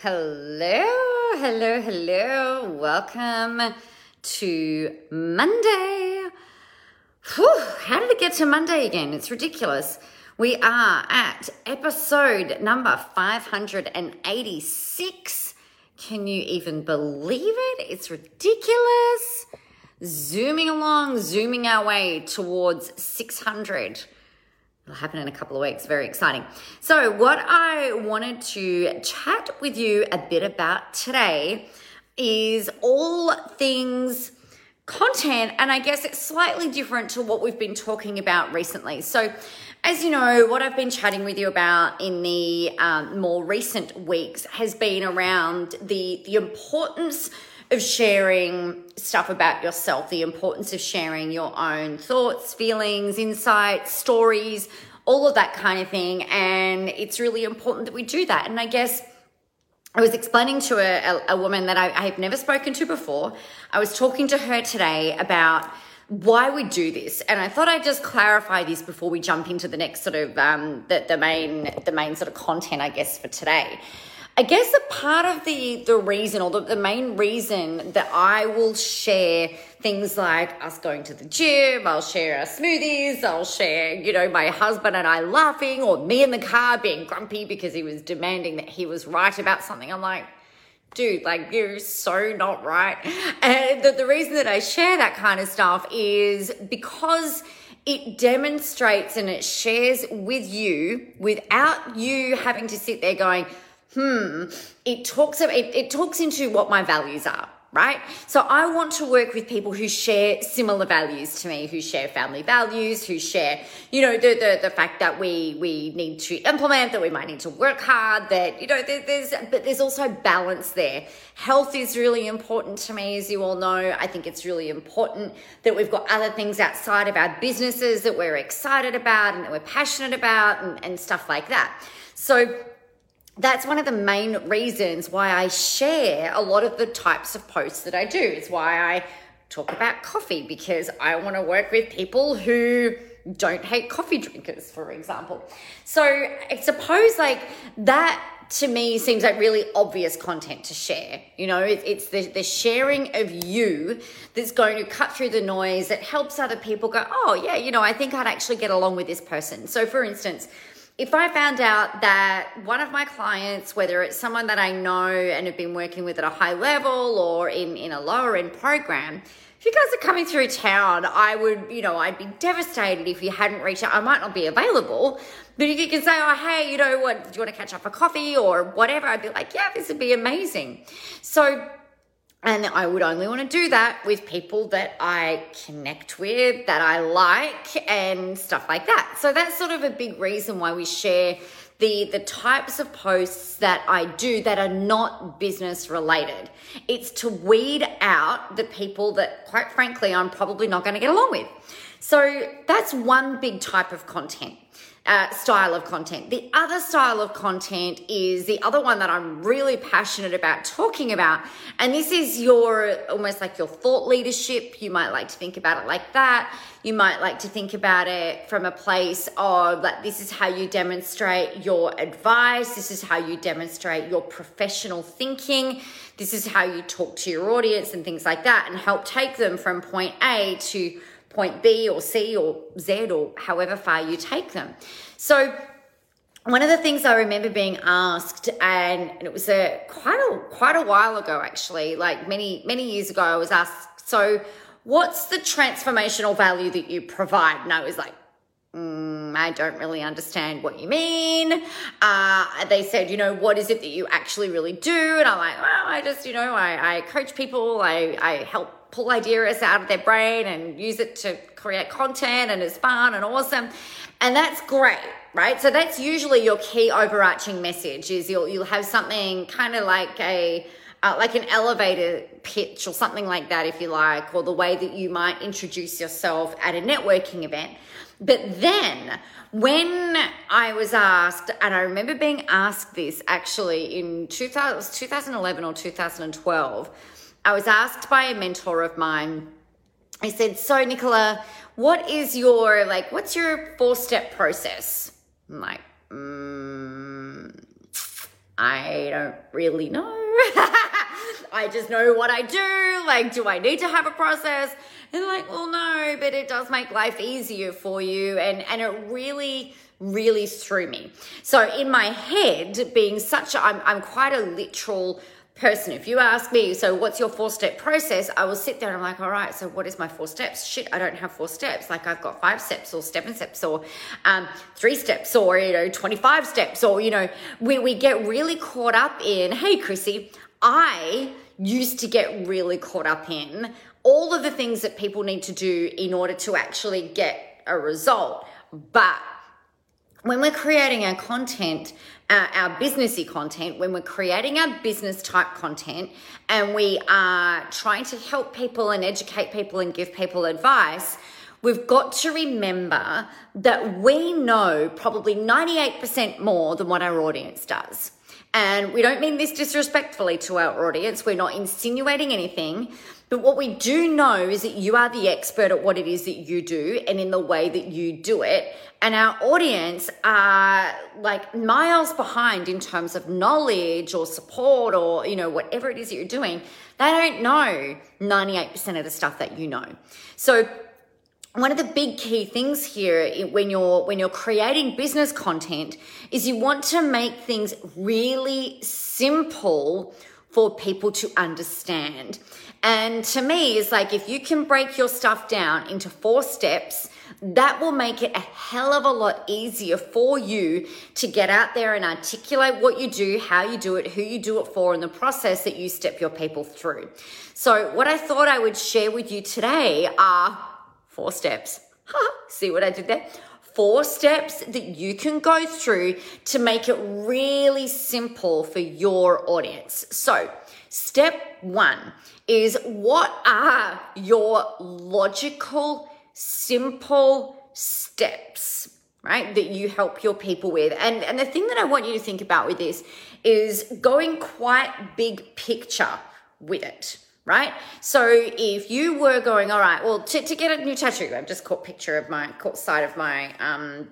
Hello, hello, hello. Welcome to Monday. Whew, how did it get to Monday again? It's ridiculous. We are at episode number 586. Can you even believe it? It's ridiculous. Zooming along, zooming our way towards 600. It'll happen in a couple of weeks. Very exciting. So, what I wanted to chat with you a bit about today is all things content, and I guess it's slightly different to what we've been talking about recently. So, as you know, what I've been chatting with you about in the um, more recent weeks has been around the the importance of sharing stuff about yourself, the importance of sharing your own thoughts, feelings, insights, stories, all of that kind of thing. And it's really important that we do that. And I guess I was explaining to a, a, a woman that I, I have never spoken to before. I was talking to her today about why we do this and i thought i'd just clarify this before we jump into the next sort of um, the, the main the main sort of content i guess for today I guess a part of the the reason or the, the main reason that I will share things like us going to the gym, I'll share our smoothies, I'll share, you know, my husband and I laughing, or me in the car being grumpy because he was demanding that he was right about something. I'm like, dude, like you're so not right. And the, the reason that I share that kind of stuff is because it demonstrates and it shares with you without you having to sit there going, hmm, it talks it, it talks into what my values are right? So I want to work with people who share similar values to me, who share family values, who share, you know, the the, the fact that we we need to implement, that we might need to work hard, that you know, there, there's but there's also balance there. Health is really important to me, as you all know. I think it's really important that we've got other things outside of our businesses that we're excited about and that we're passionate about and, and stuff like that. So that's one of the main reasons why I share a lot of the types of posts that I do. It's why I talk about coffee because I want to work with people who don't hate coffee drinkers, for example. So I suppose like that to me seems like really obvious content to share. You know, it's the, the sharing of you that's going to cut through the noise that helps other people go, oh, yeah, you know, I think I'd actually get along with this person. So, for instance, if I found out that one of my clients, whether it's someone that I know and have been working with at a high level or in, in a lower end program, if you guys are coming through town, I would, you know, I'd be devastated if you hadn't reached out. I might not be available, but if you can say, oh, hey, you know what, do you want to catch up for coffee or whatever? I'd be like, yeah, this would be amazing. So and I would only want to do that with people that I connect with, that I like, and stuff like that. So that's sort of a big reason why we share the the types of posts that I do that are not business related. It's to weed out the people that quite frankly I'm probably not going to get along with. So that's one big type of content uh, style of content. The other style of content is the other one that I'm really passionate about talking about. And this is your almost like your thought leadership. You might like to think about it like that. You might like to think about it from a place of like, this is how you demonstrate your advice. This is how you demonstrate your professional thinking. This is how you talk to your audience and things like that and help take them from point A to point B or C or Z or however far you take them. So one of the things I remember being asked, and it was a quite a quite a while ago actually, like many many years ago, I was asked, so what's the transformational value that you provide? And I was like, mm, I don't really understand what you mean. Uh, they said, you know, what is it that you actually really do? And I'm like, well, I just, you know, I, I coach people, I, I help pull ideas out of their brain and use it to create content and it's fun and awesome. And that's great, right? So that's usually your key overarching message is you'll you'll have something kind of like a uh, like an elevator pitch or something like that if you like or the way that you might introduce yourself at a networking event. But then when I was asked, and I remember being asked this actually in 2000, 2011 or 2012, I was asked by a mentor of mine, I said, So, Nicola, what is your, like, what's your four step process? I'm like, mm, I don't really know. I just know what I do. Like, do I need to have a process? And like, well, no, but it does make life easier for you. And, and it really, really threw me. So in my head, being such I'm, I'm quite a literal person. If you ask me, so what's your four step process? I will sit there and I'm like, all right, so what is my four steps? Shit, I don't have four steps. Like I've got five steps or seven steps or um, three steps or, you know, 25 steps or, you know, we, we get really caught up in, hey, Chrissy, I used to get really caught up in all of the things that people need to do in order to actually get a result. But when we're creating our content, uh, our businessy content, when we're creating our business type content and we are trying to help people and educate people and give people advice, we've got to remember that we know probably 98% more than what our audience does. And we don't mean this disrespectfully to our audience. We're not insinuating anything. But what we do know is that you are the expert at what it is that you do and in the way that you do it. And our audience are like miles behind in terms of knowledge or support or, you know, whatever it is that you're doing. They don't know 98% of the stuff that you know. So one of the big key things here when you're when you're creating business content is you want to make things really simple for people to understand. And to me, it's like if you can break your stuff down into four steps, that will make it a hell of a lot easier for you to get out there and articulate what you do, how you do it, who you do it for, and the process that you step your people through. So, what I thought I would share with you today are four steps. See what I did there? Four steps that you can go through to make it really simple for your audience. So, step one is what are your logical, simple steps? right that you help your people with and and the thing that i want you to think about with this is going quite big picture with it right? So if you were going, all right, well, to, to get a new tattoo, I've just caught picture of my, caught sight of my, um,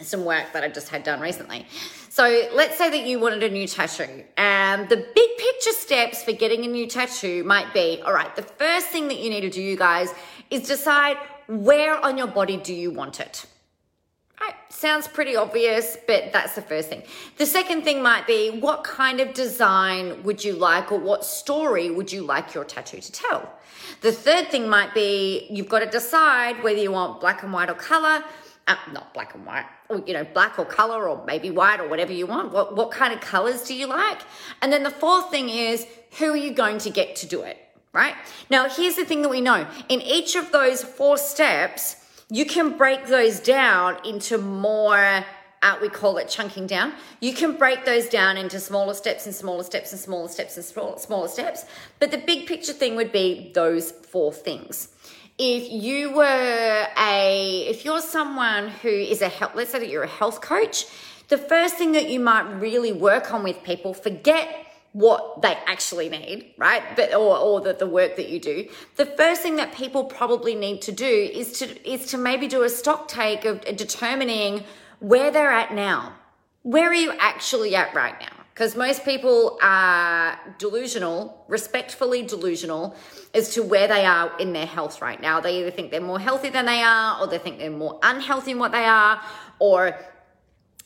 some work that I just had done recently. So let's say that you wanted a new tattoo and the big picture steps for getting a new tattoo might be, all right, the first thing that you need to do, you guys, is decide where on your body do you want it? Right, sounds pretty obvious, but that's the first thing. The second thing might be what kind of design would you like, or what story would you like your tattoo to tell? The third thing might be you've got to decide whether you want black and white or color. Uh, not black and white, or you know, black or color, or maybe white or whatever you want. What what kind of colors do you like? And then the fourth thing is who are you going to get to do it? Right now, here's the thing that we know: in each of those four steps you can break those down into more uh, we call it chunking down. You can break those down into smaller steps and smaller steps and smaller steps and smaller, smaller steps. But the big picture thing would be those four things. If you were a, if you're someone who is a health, let's say that you're a health coach, the first thing that you might really work on with people, forget what they actually need, right? But or or the, the work that you do. The first thing that people probably need to do is to is to maybe do a stock take of determining where they're at now. Where are you actually at right now? Because most people are delusional, respectfully delusional, as to where they are in their health right now. They either think they're more healthy than they are, or they think they're more unhealthy in what they are, or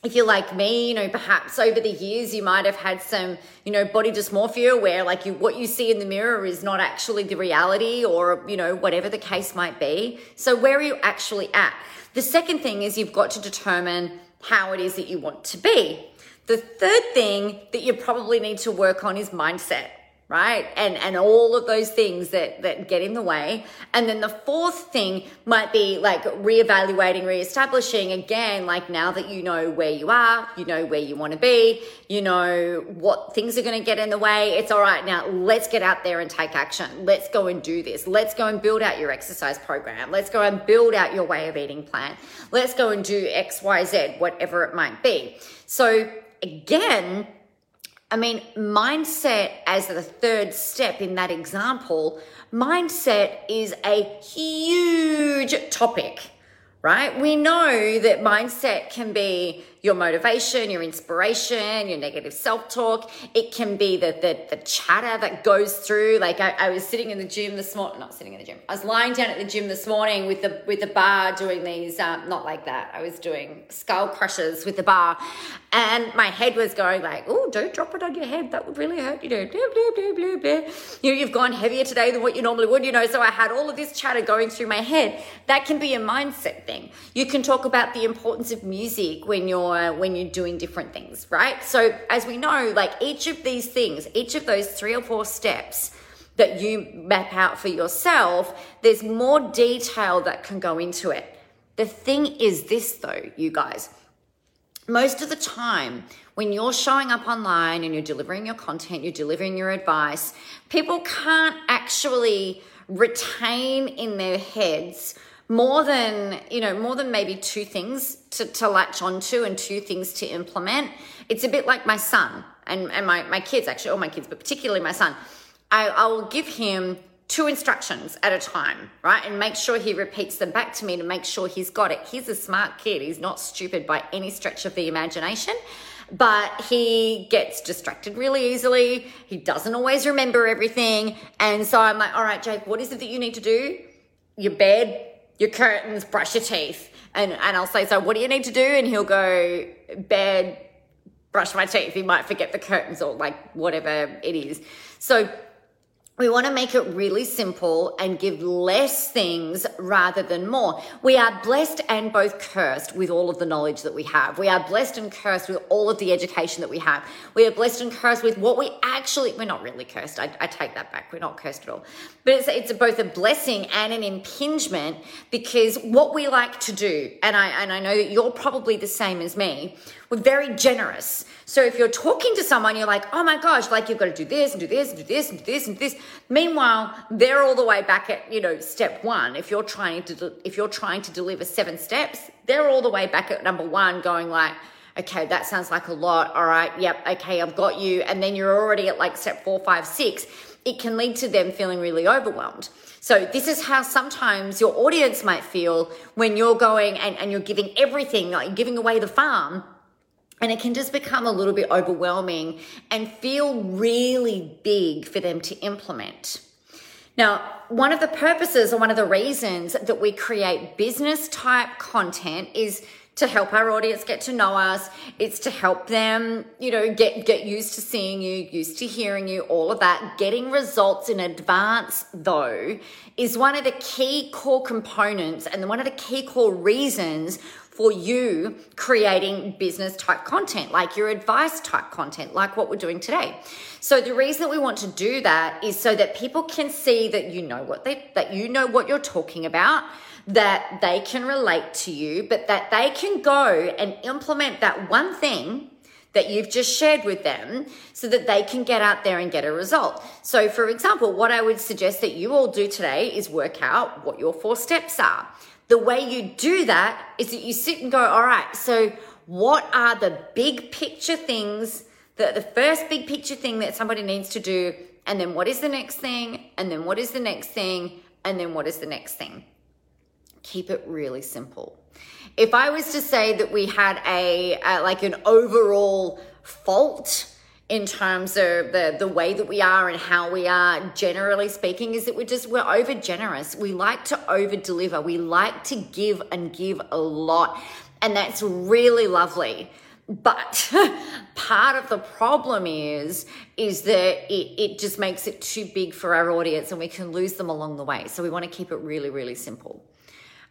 if you're like me, you know, perhaps over the years you might have had some, you know, body dysmorphia where like you what you see in the mirror is not actually the reality or, you know, whatever the case might be. So where are you actually at? The second thing is you've got to determine how it is that you want to be. The third thing that you probably need to work on is mindset right? And and all of those things that that get in the way. And then the fourth thing might be like reevaluating reestablishing again like now that you know where you are you know where you want to be you know what things are going to get in the way it's all right now let's get out there and take action. Let's go and do this. Let's go and build out your exercise program. Let's go and build out your way of eating plan. Let's go and do xyz whatever it might be. So again I mean, mindset as the third step in that example, mindset is a huge topic, right? We know that mindset can be your motivation, your inspiration, your negative self-talk. It can be the, the, the chatter that goes through. Like I, I was sitting in the gym this morning, not sitting in the gym. I was lying down at the gym this morning with the with the bar doing these, um, not like that. I was doing skull crushers with the bar. And my head was going like, oh, don't drop it on your head. That would really hurt you. Know. You know, you've gone heavier today than what you normally would, you know. So I had all of this chatter going through my head. That can be a mindset thing. You can talk about the importance of music when you're when you're doing different things, right? So as we know, like each of these things, each of those three or four steps that you map out for yourself, there's more detail that can go into it. The thing is this though, you guys most of the time, when you're showing up online and you're delivering your content, you're delivering your advice, people can't actually retain in their heads more than you know more than maybe two things to, to latch onto and two things to implement it's a bit like my son and, and my, my kids actually all my kids but particularly my son I, I will give him two instructions at a time, right? And make sure he repeats them back to me to make sure he's got it. He's a smart kid. He's not stupid by any stretch of the imagination, but he gets distracted really easily. He doesn't always remember everything. And so I'm like, all right, Jake, what is it that you need to do? Your bed, your curtains, brush your teeth. And, and I'll say, so what do you need to do? And he'll go, bed, brush my teeth. He might forget the curtains or like whatever it is. So we want to make it really simple and give less things rather than more. We are blessed and both cursed with all of the knowledge that we have. We are blessed and cursed with all of the education that we have. We are blessed and cursed with what we actually, we're not really cursed. I, I take that back. We're not cursed at all. But it's, it's both a blessing and an impingement because what we like to do, and I, and I know that you're probably the same as me, we're very generous. So if you're talking to someone, you're like, oh my gosh, like you've got to do this and do this and do this and do this and do this. Meanwhile, they're all the way back at, you know, step one. If you're trying to, if you're trying to deliver seven steps, they're all the way back at number one going like, okay, that sounds like a lot. All right. Yep. Okay. I've got you. And then you're already at like step four, five, six. It can lead to them feeling really overwhelmed. So this is how sometimes your audience might feel when you're going and, and you're giving everything, like giving away the farm and it can just become a little bit overwhelming and feel really big for them to implement. Now, one of the purposes or one of the reasons that we create business type content is to help our audience get to know us. It's to help them, you know, get, get used to seeing you, used to hearing you, all of that. Getting results in advance, though, is one of the key core components and one of the key core reasons for you creating business type content, like your advice type content, like what we're doing today. So the reason that we want to do that is so that people can see that you know what they that you know what you're talking about, that they can relate to you, but that they can go and implement that one thing that you've just shared with them so that they can get out there and get a result. So, for example, what I would suggest that you all do today is work out what your four steps are the way you do that is that you sit and go, all right, so what are the big picture things that the first big picture thing that somebody needs to do? And then what is the next thing? And then what is the next thing? And then what is the next thing? Keep it really simple. If I was to say that we had a, a like an overall fault in terms of the the way that we are and how we are generally speaking is that we're just we're over generous we like to over deliver we like to give and give a lot. And that's really lovely. But part of the problem is is that it, it just makes it too big for our audience and we can lose them along the way. So we want to keep it really really simple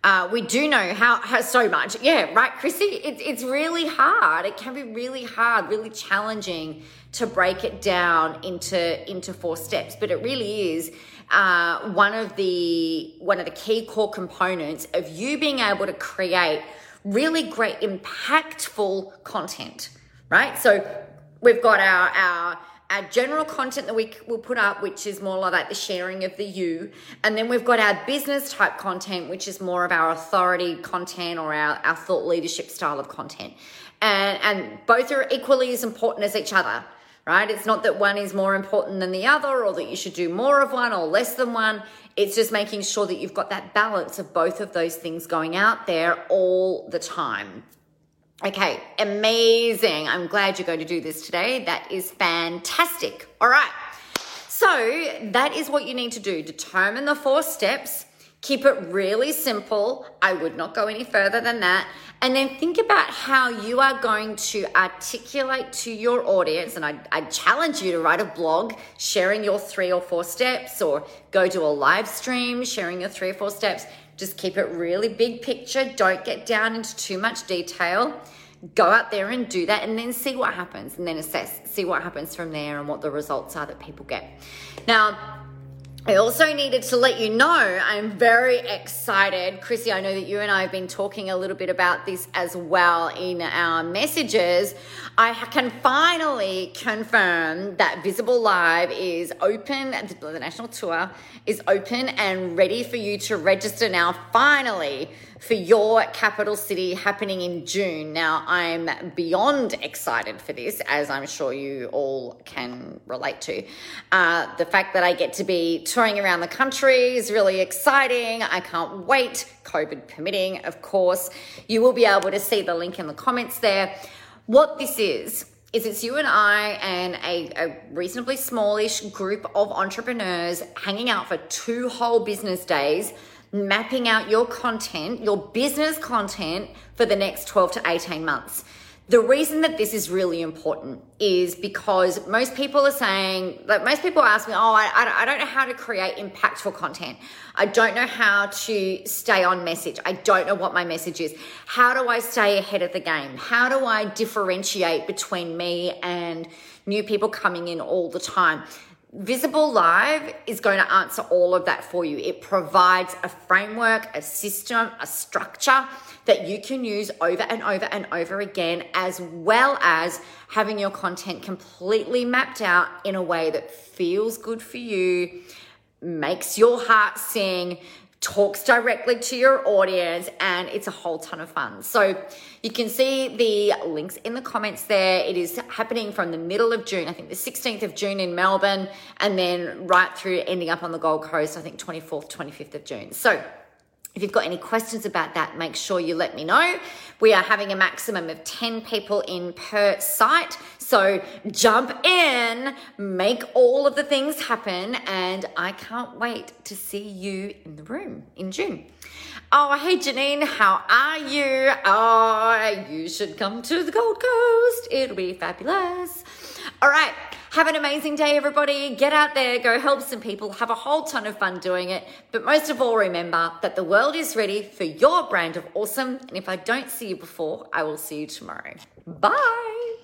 uh, we do know how, how so much. Yeah right chrissy? It, it's really hard. It can be really hard really challenging to break it down into into four steps. But it really is uh, one of the one of the key core components of you being able to create really great impactful content right? So we've got our our our general content that we will put up, which is more like the sharing of the you. And then we've got our business type content, which is more of our authority content or our, our thought leadership style of content. And, and both are equally as important as each other right? It's not that one is more important than the other or that you should do more of one or less than one. It's just making sure that you've got that balance of both of those things going out there all the time. Okay, amazing. I'm glad you're going to do this today. That is fantastic. All right. So, that is what you need to do. Determine the four steps. Keep it really simple. I would not go any further than that. And then think about how you are going to articulate to your audience. And I, I challenge you to write a blog sharing your three or four steps, or go do a live stream sharing your three or four steps just keep it really big picture. Don't get down into too much detail. Go out there and do that and then see what happens and then assess, see what happens from there and what the results are that people get. Now, I also needed to let you know I'm very excited. Chrissy, I know that you and I have been talking a little bit about this as well in our messages. I can finally confirm that Visible Live is open, the national tour is open and ready for you to register now, finally for your capital city happening in June. Now, I'm beyond excited for this, as I'm sure you all can relate to. Uh, the fact that I get to be touring around the country is really exciting. I can't wait, COVID permitting, of course. You will be able to see the link in the comments there. What this is, is it's you and I and a, a, reasonably smallish group of entrepreneurs hanging out for two whole business days mapping out your content, your business content for the next 12 to 18 months. The reason that this is really important is because most people are saying, like most people ask me, oh, I, I don't know how to create impactful content. I don't know how to stay on message. I don't know what my message is. How do I stay ahead of the game? How do I differentiate between me and new people coming in all the time? Visible Live is going to answer all of that for you. It provides a framework, a system, a structure that you can use over and over and over again, as well as having your content completely mapped out in a way that feels good for you, makes your heart sing, talks directly to your audience and it's a whole ton of fun. So you can see the links in the comments there. It is happening from the middle of June, I think the 16th of June in Melbourne, and then right through ending up on the Gold Coast, I think 24th, 25th of June. So if you've got any questions about that, make sure you let me know. We are having a maximum of 10 people in per site. So jump in, make all of the things happen, and I can't wait to see you in the room in June. Oh, hey Janine, how are you? Oh, you should come to the Gold Coast. It'll be fabulous. All right. Have an amazing day, everybody. Get out there, go help some people, have a whole ton of fun doing it. But most of all, remember that the world is ready for your brand of awesome. And if I don't see you before, I will see you tomorrow. Bye.